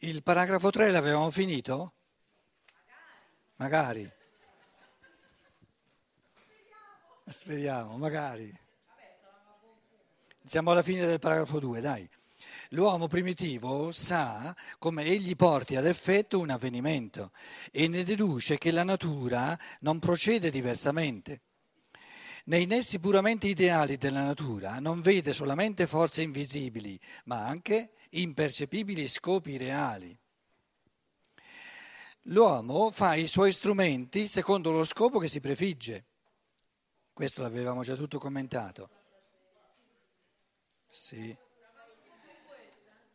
Il paragrafo 3 l'avevamo finito? Magari. Speriamo, magari. Siamo alla fine del paragrafo 2, dai. L'uomo primitivo sa come egli porti ad effetto un avvenimento e ne deduce che la natura non procede diversamente. Nei nessi puramente ideali della natura non vede solamente forze invisibili, ma anche impercepibili scopi reali. L'uomo fa i suoi strumenti secondo lo scopo che si prefigge. Questo l'avevamo già tutto commentato. Sì.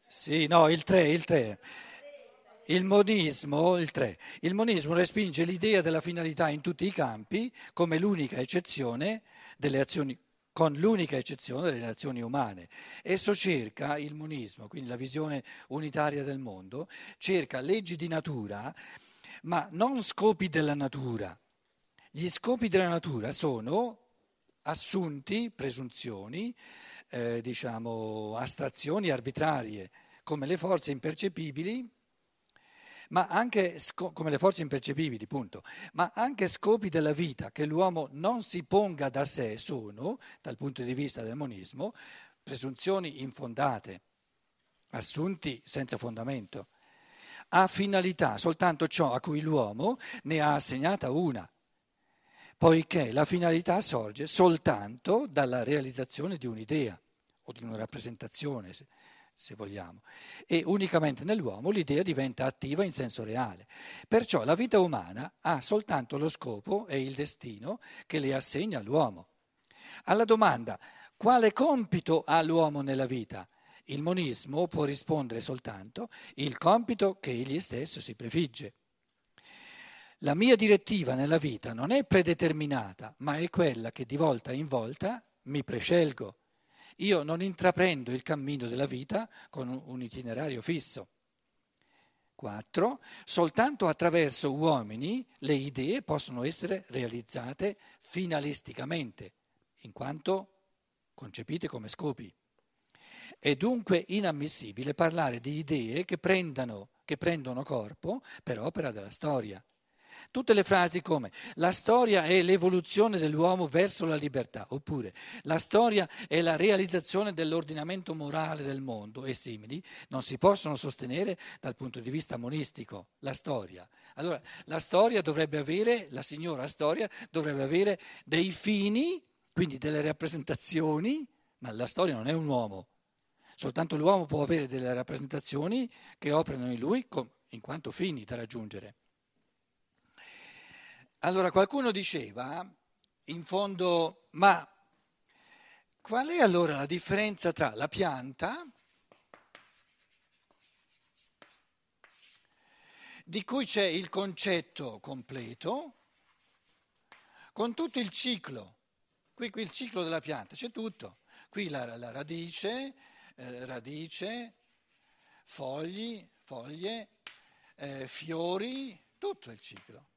Sì, no, il 3, il 3. Il monismo, il 3. Il monismo respinge l'idea della finalità in tutti i campi come l'unica eccezione delle azioni con l'unica eccezione delle nazioni umane. Esso cerca, il monismo, quindi la visione unitaria del mondo, cerca leggi di natura, ma non scopi della natura. Gli scopi della natura sono assunti, presunzioni, eh, diciamo, astrazioni arbitrarie, come le forze impercepibili ma anche come le forze impercepibili, punto, ma anche scopi della vita che l'uomo non si ponga da sé sono, dal punto di vista del monismo, presunzioni infondate, assunti senza fondamento. Ha finalità soltanto ciò a cui l'uomo ne ha assegnata una, poiché la finalità sorge soltanto dalla realizzazione di un'idea o di una rappresentazione se vogliamo, e unicamente nell'uomo l'idea diventa attiva in senso reale. Perciò la vita umana ha soltanto lo scopo e il destino che le assegna l'uomo. Alla domanda quale compito ha l'uomo nella vita? Il monismo può rispondere soltanto il compito che egli stesso si prefigge. La mia direttiva nella vita non è predeterminata, ma è quella che di volta in volta mi prescelgo. Io non intraprendo il cammino della vita con un itinerario fisso. 4. Soltanto attraverso uomini le idee possono essere realizzate finalisticamente, in quanto concepite come scopi. È dunque inammissibile parlare di idee che, prendano, che prendono corpo per opera della storia. Tutte le frasi come la storia è l'evoluzione dell'uomo verso la libertà, oppure la storia è la realizzazione dell'ordinamento morale del mondo e simili, non si possono sostenere dal punto di vista monistico, la storia. Allora, la storia dovrebbe avere, la signora storia dovrebbe avere dei fini, quindi delle rappresentazioni, ma la storia non è un uomo. Soltanto l'uomo può avere delle rappresentazioni che operano in lui in quanto fini da raggiungere. Allora qualcuno diceva, in fondo, ma qual è allora la differenza tra la pianta, di cui c'è il concetto completo, con tutto il ciclo, qui, qui il ciclo della pianta, c'è tutto, qui la, la radice, eh, radice, fogli, foglie, eh, fiori, tutto il ciclo.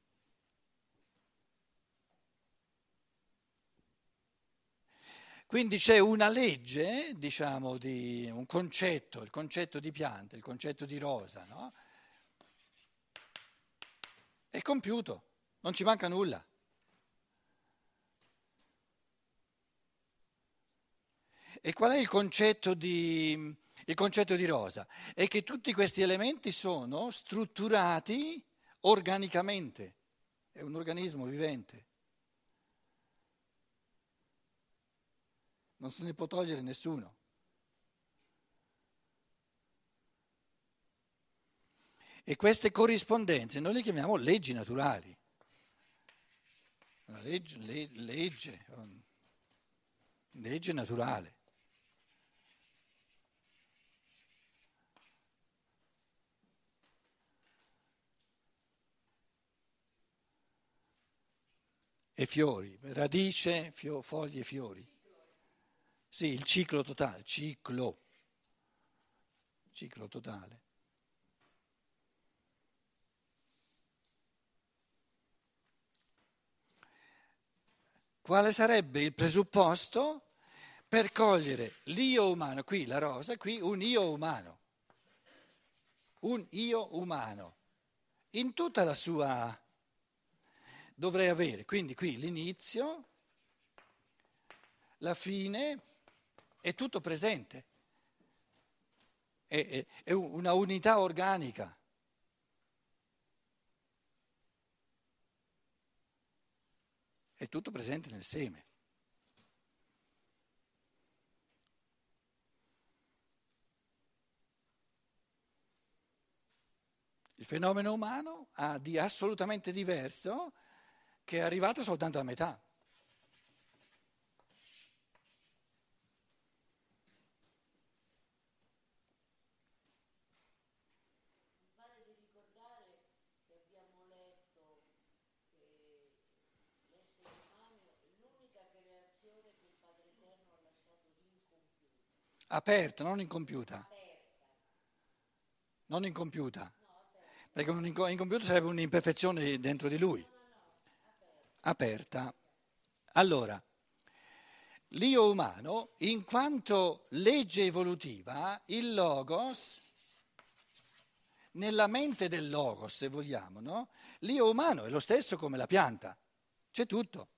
Quindi c'è una legge, diciamo, di un concetto, il concetto di pianta, il concetto di rosa, no? È compiuto, non ci manca nulla. E qual è il concetto di, il concetto di rosa? È che tutti questi elementi sono strutturati organicamente, è un organismo vivente. Non se ne può togliere nessuno. E queste corrispondenze noi le chiamiamo leggi naturali. Legge, le, legge, legge naturale. E fiori, radice, fio, foglie e fiori. Sì, il ciclo totale, ciclo, ciclo totale. Quale sarebbe il presupposto per cogliere l'io umano, qui la rosa, qui un io umano, un io umano, in tutta la sua... dovrei avere, quindi qui l'inizio, la fine, è tutto presente, è, è, è una unità organica. È tutto presente nel seme. Il fenomeno umano ha di assolutamente diverso che è arrivato soltanto a metà. Aperta, non incompiuta. Non incompiuta. Perché un incompiuto sarebbe un'imperfezione dentro di lui. Aperta. Allora, l'io umano, in quanto legge evolutiva, il logos, nella mente del logos, se vogliamo, no? l'io umano è lo stesso come la pianta, c'è tutto.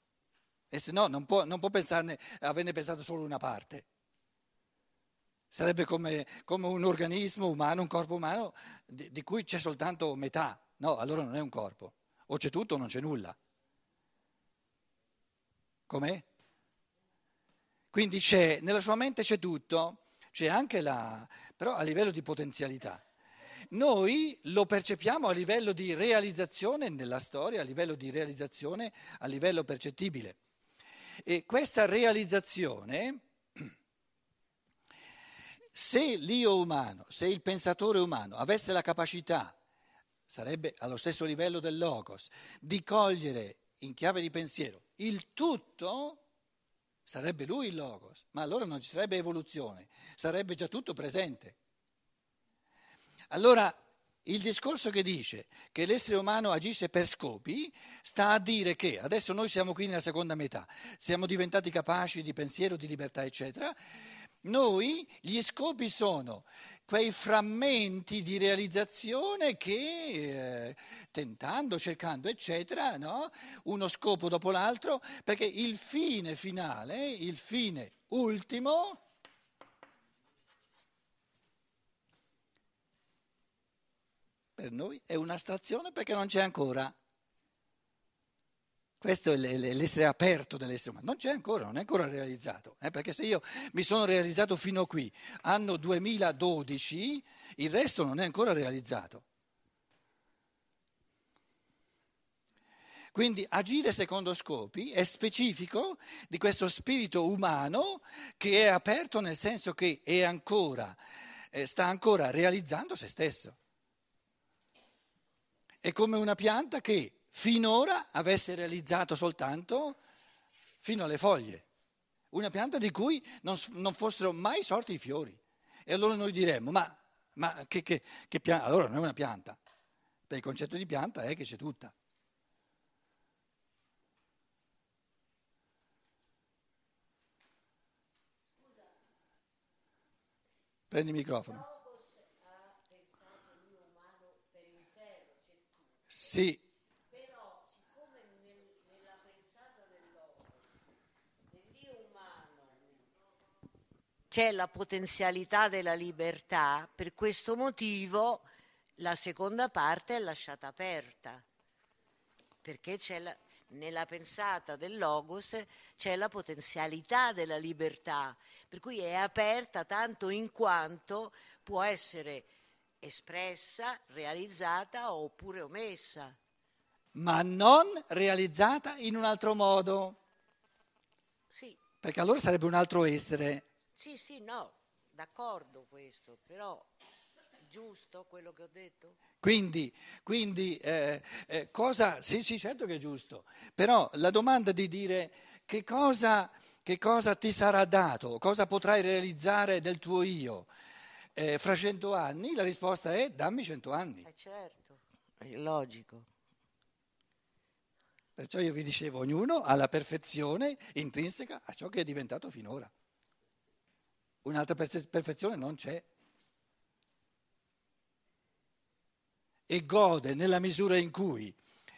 E se no non può, non può pensarne, averne pensato solo una parte. Sarebbe come, come, un organismo umano, un corpo umano di, di cui c'è soltanto metà. No, allora non è un corpo. O c'è tutto o non c'è nulla. Com'è? Quindi c'è, nella sua mente c'è tutto, c'è anche la, però a livello di potenzialità. Noi lo percepiamo a livello di realizzazione nella storia, a livello di realizzazione, a livello percettibile. E questa realizzazione se l'io umano, se il pensatore umano avesse la capacità, sarebbe allo stesso livello del logos, di cogliere in chiave di pensiero il tutto, sarebbe lui il logos, ma allora non ci sarebbe evoluzione, sarebbe già tutto presente. Allora il discorso che dice che l'essere umano agisce per scopi sta a dire che adesso noi siamo qui nella seconda metà, siamo diventati capaci di pensiero, di libertà, eccetera noi gli scopi sono quei frammenti di realizzazione che, eh, tentando, cercando, eccetera, no? uno scopo dopo l'altro, perché il fine finale, il fine ultimo, per noi è un'astrazione perché non c'è ancora. Questo è l'essere aperto dell'essere umano. Non c'è ancora, non è ancora realizzato. Eh? Perché se io mi sono realizzato fino qui, anno 2012, il resto non è ancora realizzato. Quindi agire secondo scopi è specifico di questo spirito umano che è aperto nel senso che è ancora, eh, sta ancora realizzando se stesso. È come una pianta che finora avesse realizzato soltanto fino alle foglie, una pianta di cui non, non fossero mai sorti i fiori. E allora noi diremmo, ma, ma che, che, che pianta? Allora non è una pianta, per il concetto di pianta è che c'è tutta. Prendi il microfono. Sì, c'è la potenzialità della libertà, per questo motivo la seconda parte è lasciata aperta, perché la, nella pensata del logos c'è la potenzialità della libertà, per cui è aperta tanto in quanto può essere espressa, realizzata oppure omessa. Ma non realizzata in un altro modo. Sì. Perché allora sarebbe un altro essere. Sì, sì, no, d'accordo questo, però è giusto quello che ho detto? Quindi, quindi eh, eh, cosa, sì, sì, certo che è giusto, però la domanda di dire che cosa, che cosa ti sarà dato, cosa potrai realizzare del tuo io eh, fra cento anni, la risposta è dammi cento anni. Eh certo, è logico. Perciò io vi dicevo, ognuno ha la perfezione intrinseca a ciò che è diventato finora. Un'altra perfezione non c'è. e gode nella misura in cui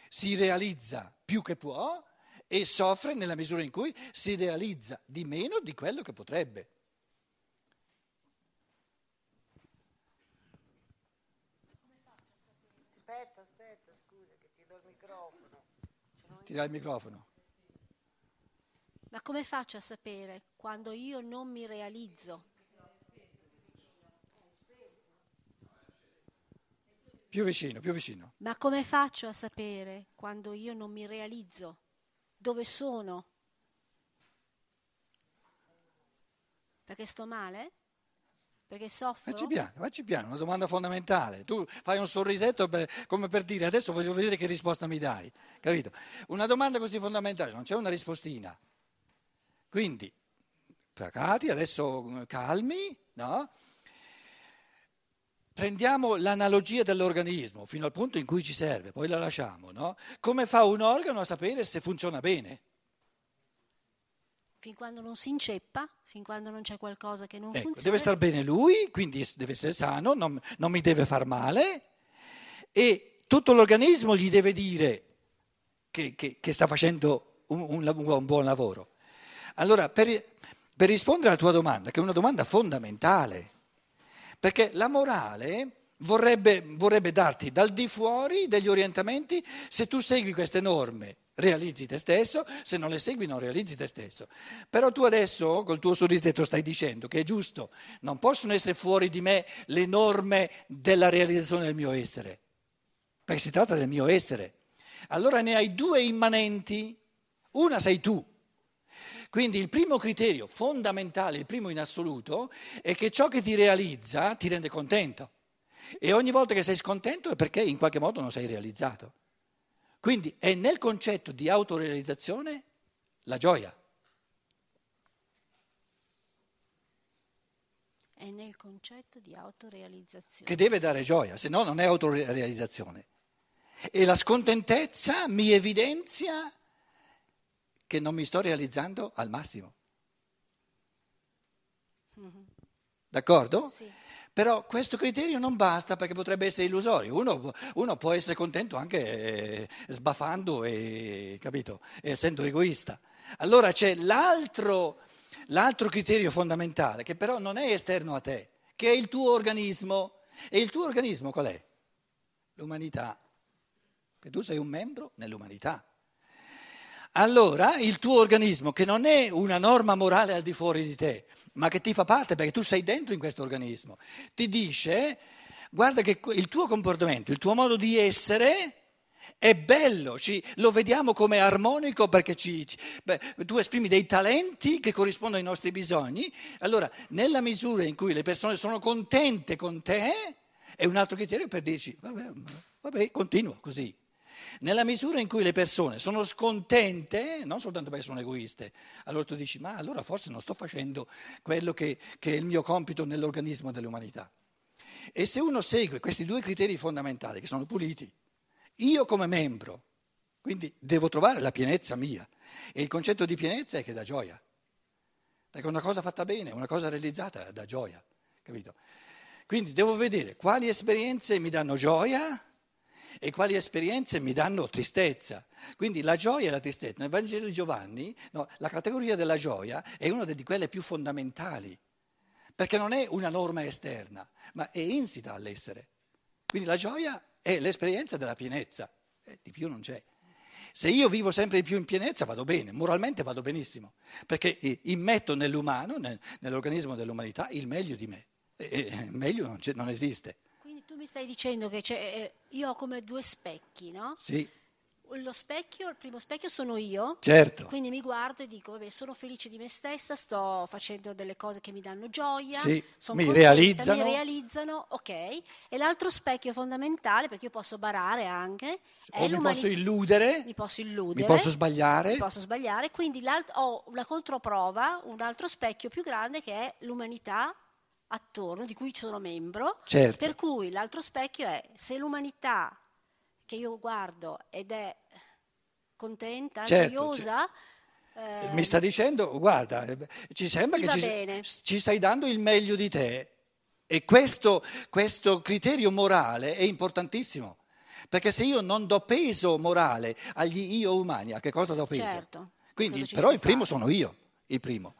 si realizza più che può e soffre nella misura in cui si realizza di meno di quello che potrebbe. Aspetta, aspetta, scusa che ti do il microfono. Ti dà il microfono. Ma come faccio a sapere quando io non mi realizzo? Più vicino, più vicino. Ma come faccio a sapere quando io non mi realizzo? Dove sono? Perché sto male? Perché soffro? Facci piano, facci piano, una domanda fondamentale. Tu fai un sorrisetto per- come per dire adesso voglio vedere che risposta mi dai, capito? Una domanda così fondamentale, non c'è una rispostina. Quindi, placati, adesso calmi, no? Prendiamo l'analogia dell'organismo fino al punto in cui ci serve, poi la lasciamo, no? Come fa un organo a sapere se funziona bene? Fin quando non si inceppa, fin quando non c'è qualcosa che non Ecco, funziona. deve star bene lui, quindi deve essere sano, non, non mi deve far male e tutto l'organismo gli deve dire che, che- che sta facendo un, un un buon lavoro. Allora, per, per rispondere alla tua domanda, che è una domanda fondamentale, perché la morale vorrebbe, vorrebbe darti dal di fuori degli orientamenti, se tu segui queste norme realizzi te stesso, se non le segui non realizzi te stesso. Però tu adesso col tuo sorrisetto stai dicendo che è giusto, non possono essere fuori di me le norme della realizzazione del mio essere, perché si tratta del mio essere. Allora ne hai due immanenti, una sei tu. Quindi il primo criterio fondamentale, il primo in assoluto, è che ciò che ti realizza ti rende contento. E ogni volta che sei scontento è perché in qualche modo non sei realizzato. Quindi è nel concetto di autorealizzazione la gioia. È nel concetto di autorealizzazione. che deve dare gioia, se no non è autorealizzazione. E la scontentezza mi evidenzia che non mi sto realizzando al massimo. D'accordo? Sì. Però questo criterio non basta perché potrebbe essere illusorio. Uno, uno può essere contento anche eh, sbaffando e, capito, essendo egoista. Allora c'è l'altro, l'altro criterio fondamentale che però non è esterno a te, che è il tuo organismo. E il tuo organismo qual è? L'umanità. Perché tu sei un membro nell'umanità. Allora il tuo organismo, che non è una norma morale al di fuori di te, ma che ti fa parte perché tu sei dentro in questo organismo, ti dice, guarda che il tuo comportamento, il tuo modo di essere è bello, ci- lo vediamo come armonico perché ci- ci- beh, tu esprimi dei talenti che corrispondono ai nostri bisogni, allora nella misura in cui le persone sono contente con te, è un altro criterio per dirci, vabbè, vabbè continua così. Nella misura in cui le persone sono scontente, non soltanto perché sono egoiste, allora tu dici, ma allora forse non sto facendo quello che, che è il mio compito nell'organismo dell'umanità. E se uno segue questi due criteri fondamentali, che sono puliti, io come membro, quindi devo trovare la pienezza mia, e il concetto di pienezza è che dà gioia, perché una cosa fatta bene, una cosa realizzata dà gioia, capito? Quindi devo vedere quali esperienze mi danno gioia e quali esperienze mi danno tristezza. Quindi la gioia e la tristezza. Nel Vangelo di Giovanni no, la categoria della gioia è una di quelle più fondamentali, perché non è una norma esterna, ma è insita all'essere. Quindi la gioia è l'esperienza della pienezza, eh, di più non c'è. Se io vivo sempre di più in pienezza vado bene, moralmente vado benissimo, perché immetto nell'umano, nel- nell'organismo dell'umanità, il meglio di me. E, meglio non, non esiste. Tu mi stai dicendo che c'è, eh, io ho come due specchi, no? Sì, Lo specchio, il primo specchio sono io. certo. Quindi mi guardo e dico, vabbè, sono felice di me stessa, sto facendo delle cose che mi danno gioia, Sì, mi realizzano. mi realizzano, ok. E l'altro specchio fondamentale, perché io posso barare anche, O mi posso illudere, mi posso illudere, mi posso sbagliare. mi posso sbagliare, quindi ho una controprova, un altro specchio più grande che è l'umanità attorno, di cui sono membro, Certo. per cui l'altro specchio è se l'umanità che io guardo ed è contenta, Certo, gioiosa, eh, Mi sta dicendo, guarda, ci sembra che ci, ci stai dando il meglio di te e questo, questo criterio morale è importantissimo. Perché se io non do peso morale agli io umani, a che cosa do peso? Certo. Quindi, però il primo fare? sono io, il primo.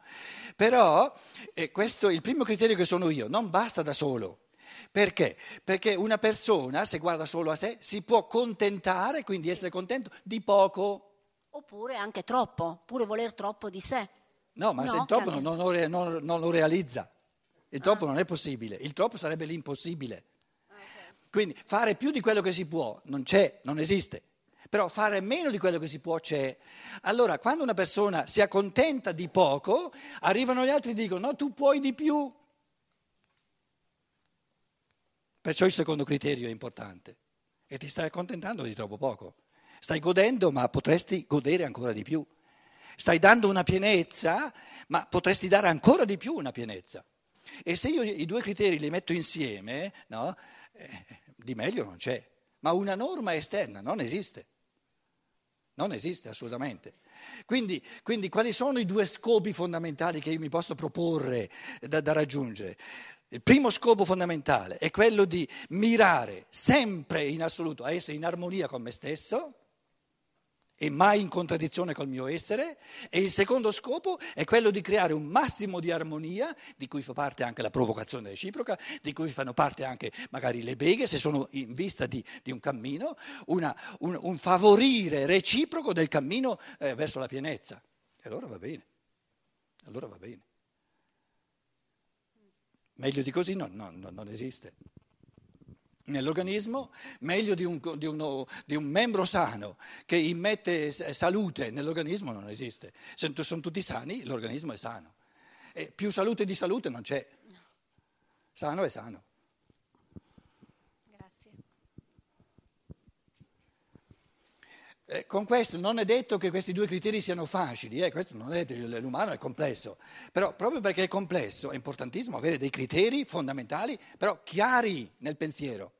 Però eh, questo, il primo criterio che sono io non basta da solo. Perché? Perché una persona, se guarda solo a sé, si può contentare, quindi essere contento, di poco. Oppure anche troppo, pure voler troppo di sé. No, ma No, se il troppo non, non non- non lo realizza. Il troppo non è possibile, il troppo sarebbe l'impossibile. Quindi fare più di quello che si può non c'è, non esiste. Però fare meno di quello che si può c'è. Allora, quando una persona si accontenta di poco, arrivano gli altri e dicono no, tu puoi di più. Perciò il secondo criterio è importante. E ti stai accontentando di troppo poco. Stai godendo, ma potresti godere ancora di più. Stai dando una pienezza, ma potresti dare ancora di più una pienezza. E se io i due criteri li metto insieme, no, eh, di meglio non c'è. Ma una norma esterna non esiste. Non esiste assolutamente. Quindi, quindi quali sono i due scopi fondamentali che io mi posso proporre da, da raggiungere? Il primo scopo fondamentale è quello di mirare sempre in assoluto a essere in armonia con me stesso e mai in contraddizione col mio essere e il secondo scopo è quello di creare un massimo di armonia di cui fa parte anche la provocazione reciproca, di cui fanno parte anche magari le beghe se sono in vista di, di un cammino, una- un, un favorire reciproco del cammino eh, verso la pienezza. E allora va bene, allora va bene. Meglio di così non, non- non- non esiste. Nell'organismo, meglio di un, di uno- di un membro sano che immette salute nell'organismo non esiste. Se sono tutti sani, l'organismo è sano. E più salute di salute non c'è. Sano è sano. Eh, con questo non è detto che questi due criteri siano facili, eh, questo non è detto, l'umano è complesso, però proprio perché è complesso è importantissimo avere dei criteri fondamentali, però chiari nel pensiero.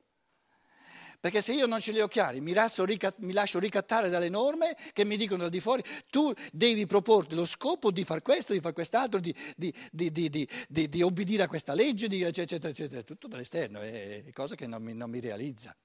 Perché se io non ce li ho chiari, mi lascio, rica- mi lascio ricattare dalle norme che mi dicono da di fuori, tu devi proporti lo scopo di fare questo, di fare quest'altro, di, di, di, di, di, di- di obbedire a questa legge, eccetera, eccetera, tutto dall'esterno, è cosa che non mi- non mi realizza.